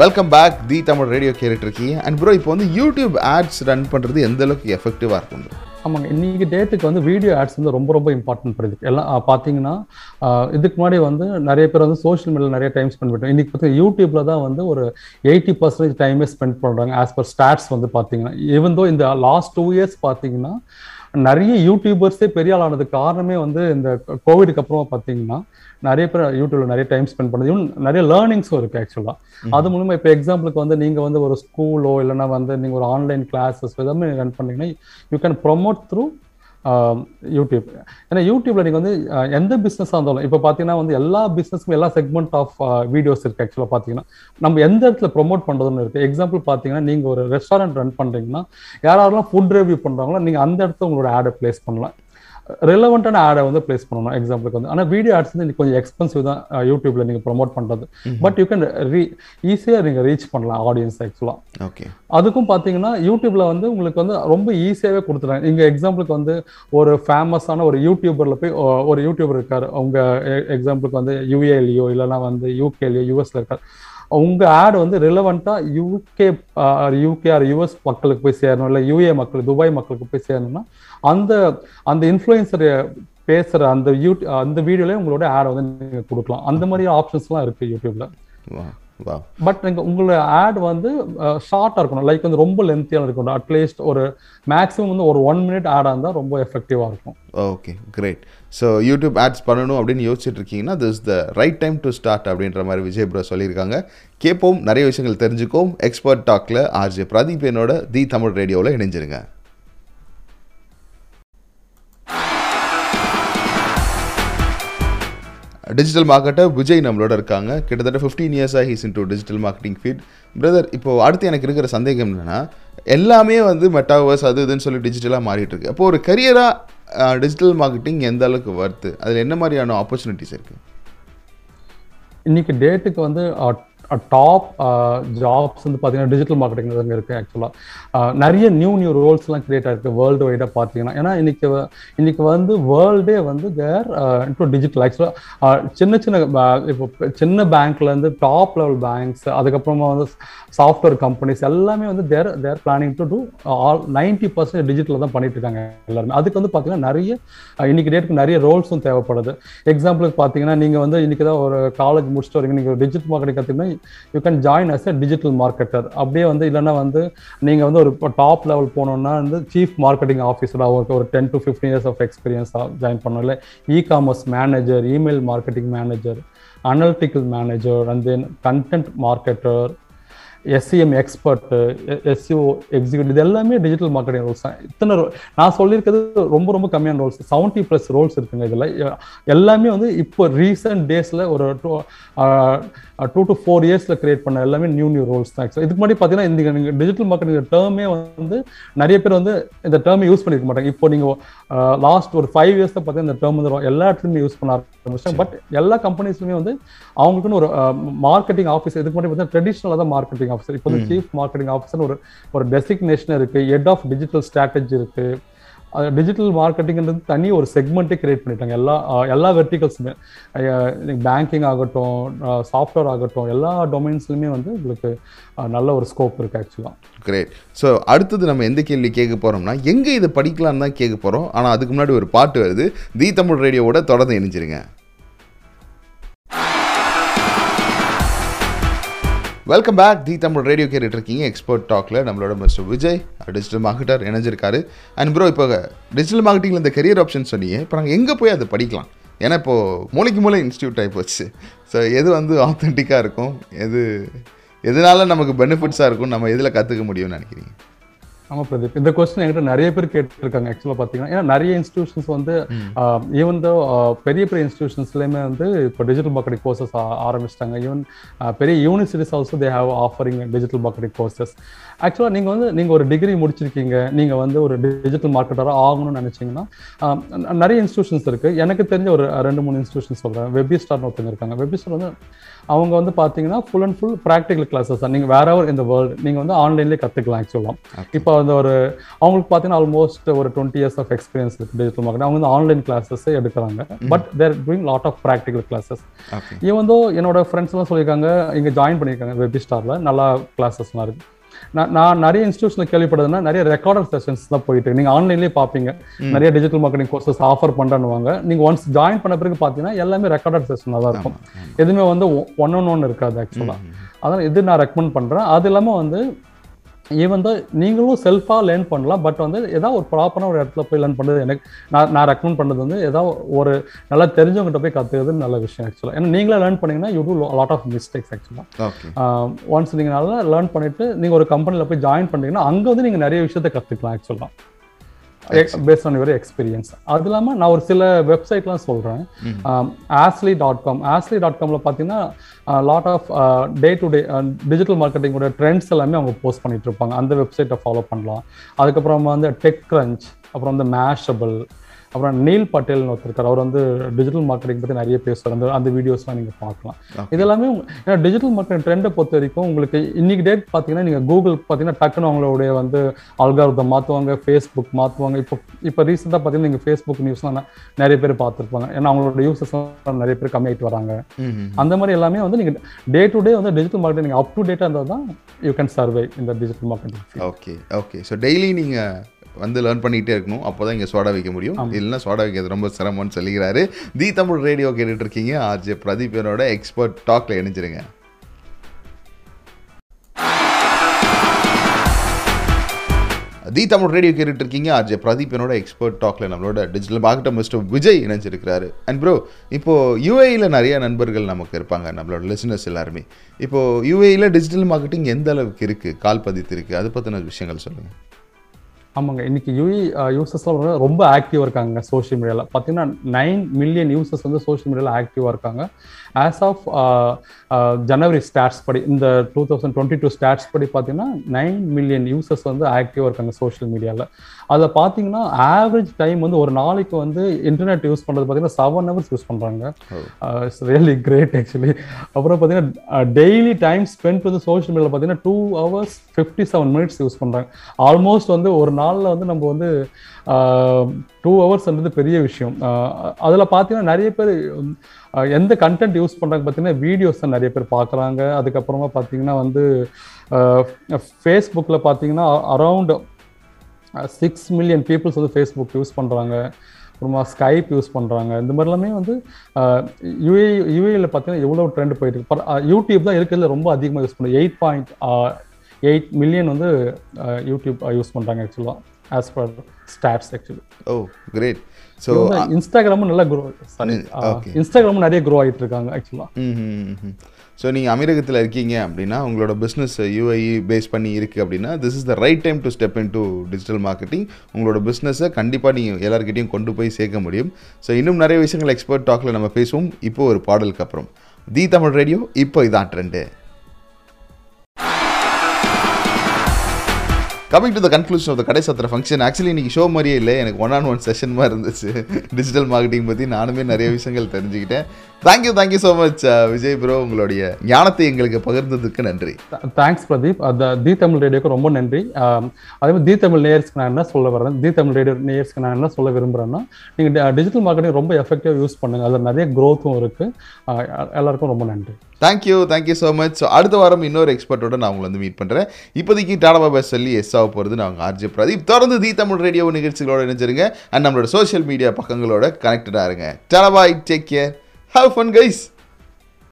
welcome back the Tamil radio கேட்டுட்டு இருக்கீங்க. அண்ட் ப்ரோ இப்போ வந்து யூடியூப் ஆட்ஸ் ரன் பண்ணுறது எந்த அளவுக்கு எஃபெக்டிவாக இருக்கும் ஆமாங்க. இன்றைக்கி டேட்டுக்கு வந்து வீடியோ ஆட்ஸ் வந்து ரொம்ப ரொம்ப இம்பார்ட்டன்ட் பண்ணுது எல்லாம் பார்த்தீங்கன்னா இதுக்கு முன்னாடி வந்து நிறைய பேர் வந்து சோஷியல் மீடியாவில் நிறைய டைம் ஸ்பெண்ட் பண்ணிட்டோம் இன்றைக்கி பார்த்தீங்கன்னா யூடியூப்பில் தான் வந்து ஒரு எயிட்டி பர்சன்டேஜ் டைமே ஸ்பெண்ட் பண்ணுறாங்க ஆஸ் பர் ஸ்டாட்ஸ் வந்து பார்த்தீங்கன்னா ஈவன் தோ இந்த லாஸ்ட் டூ இயர்ஸ் பார்த்தீங்கன்னா நிறைய யூடியூபர்ஸே பெரிய ஆள் ஆனதுக்கு காரணமே வந்து இந்த கோவிடுக்கு அப்புறமா பார்த்தீங்கன்னா நிறைய பேர் யூடியூப்ல நிறைய டைம் ஸ்பெண்ட் பண்ணது. நிறைய லேர்னிங்ஸும் இருக்கு ஆக்சுவலா அது மூலமா இப்போ எக்ஸாம்பிளுக்கு வந்து நீங்க வந்து ஒரு ஸ்கூலோ இல்லைன்னா வந்து நீங்க ஒரு ஆன்லைன் கிளாஸஸ் எல்லாமே ரன் பண்ணீங்கன்னா you can promote through YouTube ஏன்னா யூடியூப்ல நீங்க வந்து எந்த பிஸ்னஸாக இருந்தாலும் இப்போ பார்த்தீங்கன்னா வந்து எல்லா பிசினஸ்க்கும் எல்லா செக்மெண்ட் ஆஃப் வீடியோஸ் இருக்கு ஆக்சுவலாக பார்த்தீங்கன்னா நம்ம எந்த இடத்துல ப்ரொமோட் பண்றதுன்னு இருக்கு. எக்ஸாம்பிள் பார்த்தீங்கன்னா நீங்க ஒரு ரெஸ்டாரண்ட் ரன் பண்றீங்கன்னா யாரெல்லாம் ஃபுட் ரிவ்யூ பண்றாங்களோ நீங்க அந்த இடத்துல உங்களோட ஆடை பிளேஸ் பண்ணலாம். ரெலவெண்ட்டான ஆடை வந்து பிளேஸ் பண்ணணும். எக்ஸாம்பிளுக்கு வந்து ஆனால் வீடியோ ஆட்ஸ் வந்து கொஞ்சம் எக்ஸ்பென்சிவ் தான் யூடியூப்ல நீங்க ப்ரொமோட் பண்றது. பட் யூ கேன் ரீ ஈஸியாக நீங்க ரீச் பண்ணலாம் ஆடியன்ஸ் ஆக்சுவலாக ஓகே அதுக்கும் பார்த்தீங்கன்னா யூடியூப்ல வந்து உங்களுக்கு வந்து ரொம்ப ஈஸியாகவே கொடுத்துறாங்க இங்க எக்ஸாம்பிளுக்கு வந்து ஒரு ஃபேமஸான ஒரு யூடியூபர்ல போய் ஒரு யூடியூபர் இருக்காரு. உங்க எக்ஸாம்பிளுக்கு வந்து யூஏலையோ இல்லைன்னா வந்து யூகேலையோ யூஎஸ்ல இருக்காரு. உங்க ஆட் வந்து ரிலவெண்ட்டாக யூகே யூகே ஆர் யூஎஸ் மக்களுக்கு போய் சேரணும் இல்லை யூஏ மக்கள் துபாய் மக்களுக்கு போய் சேரணும்னா அந்த அந்த இன்ஃப்ளூயன்சர் பேசுற அந்த யூ அந்த வீடியோலயே உங்களோட ஆட் வந்து நீங்க கொடுக்கலாம். அந்த மாதிரி ஆப்ஷன்ஸ்லாம் இருக்கு யூடியூப்ல வா வா. பட் நீங்க உங்களோட ஆட் வந்து ஷார்ட்டாக இருக்கணும். லைக் வந்து ரொம்ப லென்த்தியாக இருக்கணும். அட்லீஸ்ட் ஒரு மேக்ஸிமம் வந்து ஒரு ஒன் மினிட் ஆடாக இருந்தால் ரொம்ப எஃபெக்டிவாக இருக்கும். Okay great so YouTube ads பண்ணணும் அப்படின்னு யோசிச்சுட்டு இருக்கீங்கன்னா this the right time to start அப்படின்ற மாதிரி விஜய் ப்ரோ சொல்லியிருக்காங்க. கேட்போம் நிறைய விஷயங்கள் தெரிஞ்சுக்கோம். எக்ஸ்பர்ட் டாக்ல ஆர்ஜே பிரதீப் என்னோட தி தமிழ் ரேடியோவில் இணைஞ்சிருங்க. டிஜிட்டல் மார்க்கெட்டை விஜய் நம்மளோட இருக்காங்க. கிட்டத்தட்ட ஃபிஃப்டீன் இயர்ஸாக he's into digital marketing field brother இப்போ அடுத்து எனக்கு இருக்கிற சந்தேகம் என்னென்னா எல்லாமே வந்து மெட்டாவர்ஸ் அது இதுன்னு சொல்லி டிஜிட்டலாக மாறிட்டு இருக்கு. அப்போது ஒரு கரியராக டிஜிட்டல் மார்க்கெட்டிங் எந்த அளவுக்கு வருது அதில் என்ன மாதிரியான ஆப்பர்ச்சுனிட்டிஸ் இருக்குது இன்றைக்கி டேட்டுக்கு வந்து டாப் ஜாப்ஸ் uh, வந்து பார்த்தீங்கன்னா டிஜிட்டல் மார்க்கெட்டிங் தான் இருக்குது ஆக்சுவலாக நிறைய நியூ நியூ ரோல்ஸ்லாம் கிரியேட் ஆகிருக்கு வேர்ல்டு வைடாக பார்த்தீங்கன்னா ஏன்னா இன்னைக்கு வ- இன்னைக்கு வந்து வேர்ல்டே வந்து தேர் இன்டூ டிஜிட்டல் ஆக்சுவலாக சின்ன சின்ன இப்போ சின்ன பேங்க்லேருந்து டாப் லெவல் பேங்க்ஸ் அதுக்கப்புறமா வந்து சாஃப்ட்வேர் கம்பெனிஸ் எல்லாமே வந்து they're they're planning to do all ninety percent டிஜிட்டலில் தான் பண்ணிட்டு இருக்காங்க எல்லாருமே. அதுக்கு வந்து பார்த்தீங்கன்னா நிறைய இன்றைக்கி இன்னைக்கு டேட்டுக்கு நிறைய ரோல்ஸும் தேவைப்படுது. எக்ஸாம்பிளுக்கு பார்த்தீங்கன்னா நீங்கள் வந்து இன்னைக்கு தான் ஒரு காலேஜ் முடிச்சுட்டு வரீங்க நீங்கள் digital marketing கற்றுக்கினா you can join as a digital marketer அப்படியே வந்து இல்லைன்னா வந்து நீங்கள் வந்து ஒரு டாப் லெவல் போனோம்னா வந்து சீஃப் மார்க்கெட்டிங் ஆஃபீஸராக அவருக்கு ஒரு ten to fifteen years of எக்ஸ்பீரியன்ஸாக ஜாயின் பண்ணோம் இல்லை e commerce manager email marketing manager analytical manager and then content marketer SCM expert SEO executive இது எல்லாமே டிஜிட்டல் மார்க்கெட்டிங் ரோல்ஸ் தான். இத்தனை நான் சொல்லியிருக்கிறது ரொம்ப ரொம்ப கம்மியான ரோல்ஸ் செவன்ட்டி ப்ளஸ் ரோல்ஸ் இருக்குங்க இதில். எல்லாமே வந்து இப்போ ரீசெண்ட் டேஸில் ஒரு டூ டூ ஃபோர் இயர்ஸில் கிரியேட் பண்ண எல்லாமே நியூ நியூ ரோல்ஸ் தான். இதுக்கு முன்னாடி பார்த்தீங்கன்னா இந்த நீங்கள் டிஜிட்டல் மார்க்கெட்டிங் டேர்மே வந்து நிறைய பேர் வந்து இந்த டேர்மை யூஸ் பண்ணிருக்க மாட்டாங்க. இப்போ நீங்கள் லாஸ்ட் ஒரு ஃபைவ் இயர்ஸில் பார்த்தீங்கன்னா இந்த டேர்ம் வந்து எல்லா இடத்துலையுமே யூஸ் பண்ண ஆரம்பிச்சிட்டாங்க. பட் எல்லா கம்பெனிஸ்லுமே வந்து அவங்களுக்குன்னு ஒரு மார்க்கெட்டிங் ஆஃபீஸ் இதுக்கு முன்னாடி பார்த்தீங்கன்னா ட்ரெடிஷ்னலாக தான் மார்க்கெட்டிங் ஆஃபீஸர் இப்போ வந்து சீஃப் மார்க்கெட்டிங் ஆஃபீஸர் ஒரு ஒரு டெசிக்னேஷன் இருக்கு. ஹெட் ஆஃப் டிஜிட்டல் ஸ்ட்ராட்டஜி இருக்கு. டிஜிட்டல் மார்க்கெட்டிங்கிறது தனி ஒரு செக்மெண்ட்டே கிரியேட் பண்ணிட்டாங்க. எல்லா எல்லா வெர்டிகல்ஸுமே பேங்கிங் ஆகட்டும் சாஃப்ட்வேர் ஆகட்டும் எல்லா டொமைன்ஸ்லையுமே வந்து உங்களுக்கு நல்ல ஒரு ஸ்கோப் இருக்குது ஆக்சுவலாக கிரேட் ஸோ அடுத்தது நம்ம எந்த கேள்வி கேட்க போகிறோம்னா எங்கே இதை படிக்கலாம்னு தான் கேட்க போகிறோம் ஆனால் அதுக்கு முன்னாடி ஒரு பாட்டு வருது. தி தமிழ் ரேடியோவோட தொடர்ந்து இணைஞ்சிருங்க. Welcome back the Tamil radio கேட்டுட்டு இருக்கீங்க எக்ஸ்பர்ட் டாக்ல நம்மளோட மிஸ்டர் விஜய் டிஜிட்டல் மார்க்கெட்டர் இணைஞ்சிருக்காரு. அண்ட் ப்ரோ இப்போ டிஜிட்டல் மார்க்கெட்டிங்கில் இந்த கரியர் ஆப்ஷன் சொன்னீங்க. இப்போ நாங்கள் எங்கே போய் அதை படிக்கலாம்? ஏன்னா இப்போது மூளைக்கு மூளை இன்ஸ்டியூட் ஆகி போச்சு ஸோ எது வந்து ஆத்தென்டிக்காக இருக்கும்? எது எதனால நமக்கு பெனிஃபிட்ஸாக இருக்கும்? நம்ம எதில் கற்றுக்க முடியும்னு நினைக்கிறீங்க? ஆமா பிரதீப். இந்த கொஸ்டின் என்கிட்ட நிறைய பேர் கேட்டிருக்காங்க ஆக்சுவலாக பார்த்தீங்கன்னா ஏன்னா நிறைய இன்ஸ்டியூஷன்ஸ் வந்து ஈவன் தோ பெரிய பெரிய இன்ஸ்டியூஷன்ஸ்லேயுமே வந்து இப்போ டிஜிட்டல் மார்க்கெட்டிங் கோர்சஸ் ஆரம்பிச்சிட்டாங்க. ஈவன் பெரிய universities also they have offering digital marketing courses ஆக்சுவலாக நீங்கள் வந்து நீங்கள் ஒரு டிகிரி முடிச்சிருக்கீங்க. நீங்கள் வந்து ஒரு டிஜிட்டல் மார்க்கெட்டராக ஆகணும்னு நினச்சிங்கன்னா நிறைய இன்ஸ்டியூஷன்ஸ் இருக்குது எனக்கு தெரிஞ்ச ஒரு ரெண்டு மூணு இன்ஸ்டியூஷன் சொல்கிறேன் வெபிஸ்டார்னு ஒருத்தங்க இருக்காங்க. வெபிஸ்டார் வந்து அவங்க வந்து பார்த்தீங்கன்னா full and full practical classes தான் நீங்கள் வேற இந்த வேர்ல்டு நீங்கள் வந்து ஆன்லைன்லேயே கற்றுக்கலாம் ஆக்சுவலாக இப்போ வந்து ஒரு அவங்களுக்கு பார்த்தீங்கன்னா ஆல்மோஸ்ட் ஒரு டுவெண்ட்டி இயர்ஸ் ஆஃப் எக்ஸ்பீரியன்ஸ் இருக்கு டிஜிட்டல் மார்க்கெட் அவங்க வந்து ஆன்லைன் கிளாஸஸ் எடுக்கிறாங்க. But they're doing lot of practical classes though என்னோட ஃப்ரெண்ட்ஸ் எல்லாம் சொல்லியிருக்காங்க இங்கே ஜாயின் பண்ணியிருக்காங்க வெபிஸ்டாரில் நல்லா கிளாஸஸ்லாம் இருக்கு. நான் நான் நிறைய இன்ஸ்டியூஷனில் கேள்விப்படுதுன்னா நிறைய ரெக்கார்டர் செஷன்ஸ் தான் போயிட்டு இருக்கு. நீங்க ஆன்லைன்லேயே பார்ப்பீங்க நிறைய டிஜிட்டல் மார்க்கெட்டிங் கோர்சஸ் ஆஃபர் பண்ணுறானுவாங்க நீங்க ஒன்ஸ் ஜாயின் பண்ண பிறகு பார்த்தீங்கன்னா எல்லாமே ரெக்கார்டட் செஷனாக தான் இருக்கும். எதுவுமே வந்து ஒன் ஒன் ஒன் இருக்காது ஆக்சுவலாக அதனால் இது நான் ரெக்கமெண்ட் பண்ணுறேன் அது இல்லாமல் வந்து ஈவன் தான் நீங்களும் செல்ஃபாக லேர்ன் பண்ணலாம் பட் வந்து ஏதாவது ஒரு ப்ராப்பரான ஒரு இடத்துல போய் லேர்ன் பண்ணுறது எனக்கு நான் நான் ரெக்கமெண்ட் பண்ணுறது வந்து ஏதாவது ஒரு நல்லா தெரிஞ்சவங்ககிட்ட போய் கற்றுக்கிறது நல்ல விஷயம் ஆக்சுவலாக ஏன்னா நீங்களே லேர்ன் பண்ணீங்கன்னா you do lot of mistakes ஆக்சுவலாக ஒன்ஸ் நீங்கள் நல்லா லேர்ன் பண்ணிட்டு நீங்கள் ஒரு கம்பெனியில் போய் ஜாயின் பண்ணீங்கன்னா அங்கே வந்து நீங்கள் நிறைய விஷயத்த கற்றுக்கலாம் ஆக்சுவலாக பேஸ்ட் ஆன் யுவர் எக்ஸ்பீரியன்ஸ் அது இல்லாமல் நான் ஒரு சில வெப்சைட்லாம் சொல்கிறேன் ஆஸ்லி டாட் காம் ஆஸ்லி டாட் காமில் பார்த்தீங்கன்னா lot of day to day digital மார்க்கெட்டிங்கோட trends எல்லாமே அவங்க போஸ்ட் பண்ணிட்டு இருப்பாங்க. அந்த வெப்சைட்டை ஃபாலோ பண்ணலாம். அதுக்கப்புறமா வந்து டெக் கிரன்ச் அப்புறம் வந்து மேஷபிள் அப்புறம் நீல் பட்டேல்னு ஒருத்தர் இருக்கார். அவர் வந்து டிஜிட்டல் மார்க்கெட்டிங் பற்றி நிறைய பேசுவார். அந்த அந்த வீடியோஸ்லாம் நீங்கள் பார்க்கலாம். இது எல்லாமே உங்க- ஏன்னா டிஜிட்டல் மார்க்கெட்டிங் ட்ரெண்டை பொறுத்த வரைக்கும் உங்களுக்கு இன்னைக்கு டேட் பார்த்தீங்கன்னா நீங்கள் கூகுள் பார்த்தீங்கன்னா டக்குன்னு அவங்களுடைய வந்து அல்காரதம் மாற்றுவாங்க ஃபேஸ்புக் மாற்றுவாங்க இப்போ இப்போ ரீசெண்டாக பார்த்தீங்கன்னா நீங்கள் ஃபேஸ்புக் நியூஸ்லாம் நிறைய பேர் பார்த்துருப்பாங்க. ஏன்னா அவங்களோட யூசர்ஸ் நிறைய பேர் கம்மியாயிட்டு வராங்க. அந்த மாதிரி எல்லாமே வந்து நீங்கள் டே டு டே வந்து டிஜிட்டல் மார்க்கெட்டிங் அப் டு டேட்டாக இருந்தால் தான் யூ கேன் சர்வை இந்த digital marketing okay okay so daily நீங்கள் வந்து லேர்ன் பண்ணிகிட்டே இருக்கணும். அப்போ தான் இங்கே சோடா வைக்க முடியும். இல்லைன்னா சோடா வைக்கிறது ரொம்ப சிரமம்னு சொல்லிக்கிறாரு. தி தமிழ் ரேடியோ கேட்டுட்டு இருக்கீங்க ஆர்ஜே பிரதீப் என்னோட எக்ஸ்பர்ட் டாக்ல இணைஞ்சிருங்க. தி தமிழ் ரேடியோ கேட்டுட்டு இருக்கீங்க ஆர்ஜே பிரதீப் என்னோட எக்ஸ்பர்ட் டாக்ல நம்மளோட டிஜிட்டல் மார்க்கெட்டர் மிஸ்டர் விஜய் இணைஞ்சிருக்கிறாரு. அண்ட் ப்ரோ இப்போ யூஏயில் நிறைய நண்பர்கள் நமக்கு இருப்பாங்க. நம்மளோட லிசனர்ஸ் எல்லாருமே. இப்போ யூஏயில் டிஜிட்டல் மார்க்கெட்டிங் எந்த அளவுக்கு இருக்கு? கால் பதித்து இருக்கு அதை பற்றின விஷயங்கள் சொல்லுங்க. ஆமாங்க இன்னைக்கு யூஇ யூசர்ஸ்லாம் ரொம்ப ஆக்டிவாக இருக்காங்க சோஷியல் மீடியாவில் பார்த்தீங்கன்னா நைன் மில்லியன் யூசர்ஸ் வந்து சோஷியல் மீடியாவில் ஆக்டிவாக இருக்காங்க. ஆஸ் ஆஃப் ஜனவரி ஸ்டாட்ஸ் படி இந்த two thousand twenty two stats படி பார்த்தீங்கன்னா நைன் மில்லியன் யூசர்ஸ் வந்து ஆக்டிவாக இருக்காங்க சோஷியல் மீடியாவில் அதில் பார்த்தீங்கன்னா ஆவரேஜ் டைம் வந்து ஒரு நாளைக்கு வந்து இன்டர்நெட் யூஸ் பண்ணுறது பார்த்தீங்கன்னா செவன் ஹவர்ஸ் யூஸ் பண்ணுறாங்க இட்ஸ் ரியலி கிரேட் ஆக்சுவலி அப்புறம் பார்த்தீங்கன்னா டெய்லி டைம் ஸ்பெண்ட் வந்து சோஷியல் மீடியாவில் பார்த்தீங்கன்னா two hours fifty seven minutes use பண்ணுறாங்க ஆல்மோஸ்ட் வந்து ஒரு நாளில் வந்து நம்ம வந்து டூ ஹவர்ஸ்ன்றது பெரிய விஷயம். அதில் பார்த்தீங்கன்னா நிறைய பேர் எந்த கண்டென்ட் யூஸ் பண்ணுறாங்க பார்த்தீங்கன்னா வீடியோஸ் தான் நிறைய பேர் பார்க்குறாங்க அதுக்கப்புறமா பார்த்தீங்கன்னா வந்து ஃபேஸ்புக்கில் பார்த்தீங்கன்னா அரவுண்ட் சிக்ஸ் மில்லியன் பீப்புள்ஸ் வந்து ஃபேஸ்புக் யூஸ் பண்ணுறாங்க அப்புறமா ஸ்கைப் யூஸ் பண்ணுறாங்க இந்த மாதிரி எல்லாமே வந்து யூஏ யூஏயில் பார்த்தீங்கன்னா எவ்வளோ ட்ரெண்ட் போயிட்டு இருக்கு. யூடியூப் தான் இருக்கிறதுல ரொம்ப அதிகமாக யூஸ் பண்ணுறது எயிட் பாயிண்ட் எயிட் மில்லியன் வந்து யூடியூப் யூஸ் பண்ணுறாங்க ஆக்சுவலாக as per stats actually oh great so இன்ஸ்டாகிராமும் நல்லா க்ரோ சாரி. இன்ஸ்டாகிராமும் நிறைய க்ரோ ஆகிட்டு இருக்காங்க ஆக்சுவலாக ஸோ நீங்கள் அமீரகத்தில் இருக்கீங்க அப்படின்னா உங்களோட பிஸ்னஸ் யூஐஇ பேஸ் பண்ணி இருக்குது அப்படின்னா this is the right time to step in to digital marketing உங்களோட பிஸ்னஸை கண்டிப்பாக நீங்கள் எல்லாருக்கிட்டையும் கொண்டு போய் சேர்க்க முடியும். ஸோ இன்னும் நிறைய விஷயங்கள் எக்ஸ்பர்ட் டாக்கில் நம்ம பேசுவோம். இப்போ ஒரு பாடலுக்கு அப்புறம். தி தமிழ் ரேடியோ இப்போ இதான் trend coming to the conclusion of the கடை சத்திர ஃபங்க்ஷன் ஆக்சுவலி இன்னைக்கு ஷோ மாதிரியே இல்லை. எனக்கு ஒன் ஆன் ஒன் செஷன் மாதிரி இருந்துச்சு. டிஜிட்டல் மார்க்கெட்டிங் பற்றி நானுமே நிறைய விஷயங்கள் தெரிஞ்சுக்கிட்டேன். Thank you thank you so much Vijay bro உங்களுடைய ஞானத்தை எங்களுக்கு பகிர்ந்ததுக்கு நன்றி. தேங்க்ஸ் பிரதீப் அந்த தி தமிழ் ரேடியோக்கு ரொம்ப நன்றி. ஆம், அதே மாதிரி தி தமிழ் நேயர்ஸ்க்கு நான் என்ன சொல்ல வரேன்? தி தமிழ் ரேடியோ நேயர்ஸ்க்கு நான் என்ன சொல்ல விரும்புகிறேன்னா நீங்கள் டிஜிட்டல் மார்க்கெட்டிங் ரொம்ப எஃபெக்டிவாக யூஸ் பண்ணுங்க. அதில் நிறைய க்ரோத்தும் இருக்குது எல்லாருக்கும் ரொம்ப நன்றி. Thank you thank you so much so அடுத்த வாரம் இன்னொரு எக்ஸ்பர்ட்டோட நான் உங்களை வந்து மீட் பண்ணுறேன் இப்போதைக்கு டாடா பாபா சொல்லி எஸ் ஆக போகிறது நான் உங்கள் ஆர்ஜே பிரதீப் தொடர்ந்து தி தமிழ் ரேடியோ நிகழ்ச்சிகளோட இணைஞ்சிருங்க. அண்ட் நம்மளோட சோஷியல் மீடியா பக்கங்களோட கனெக்டடாக இருங்க. Tata bye take care have fun guys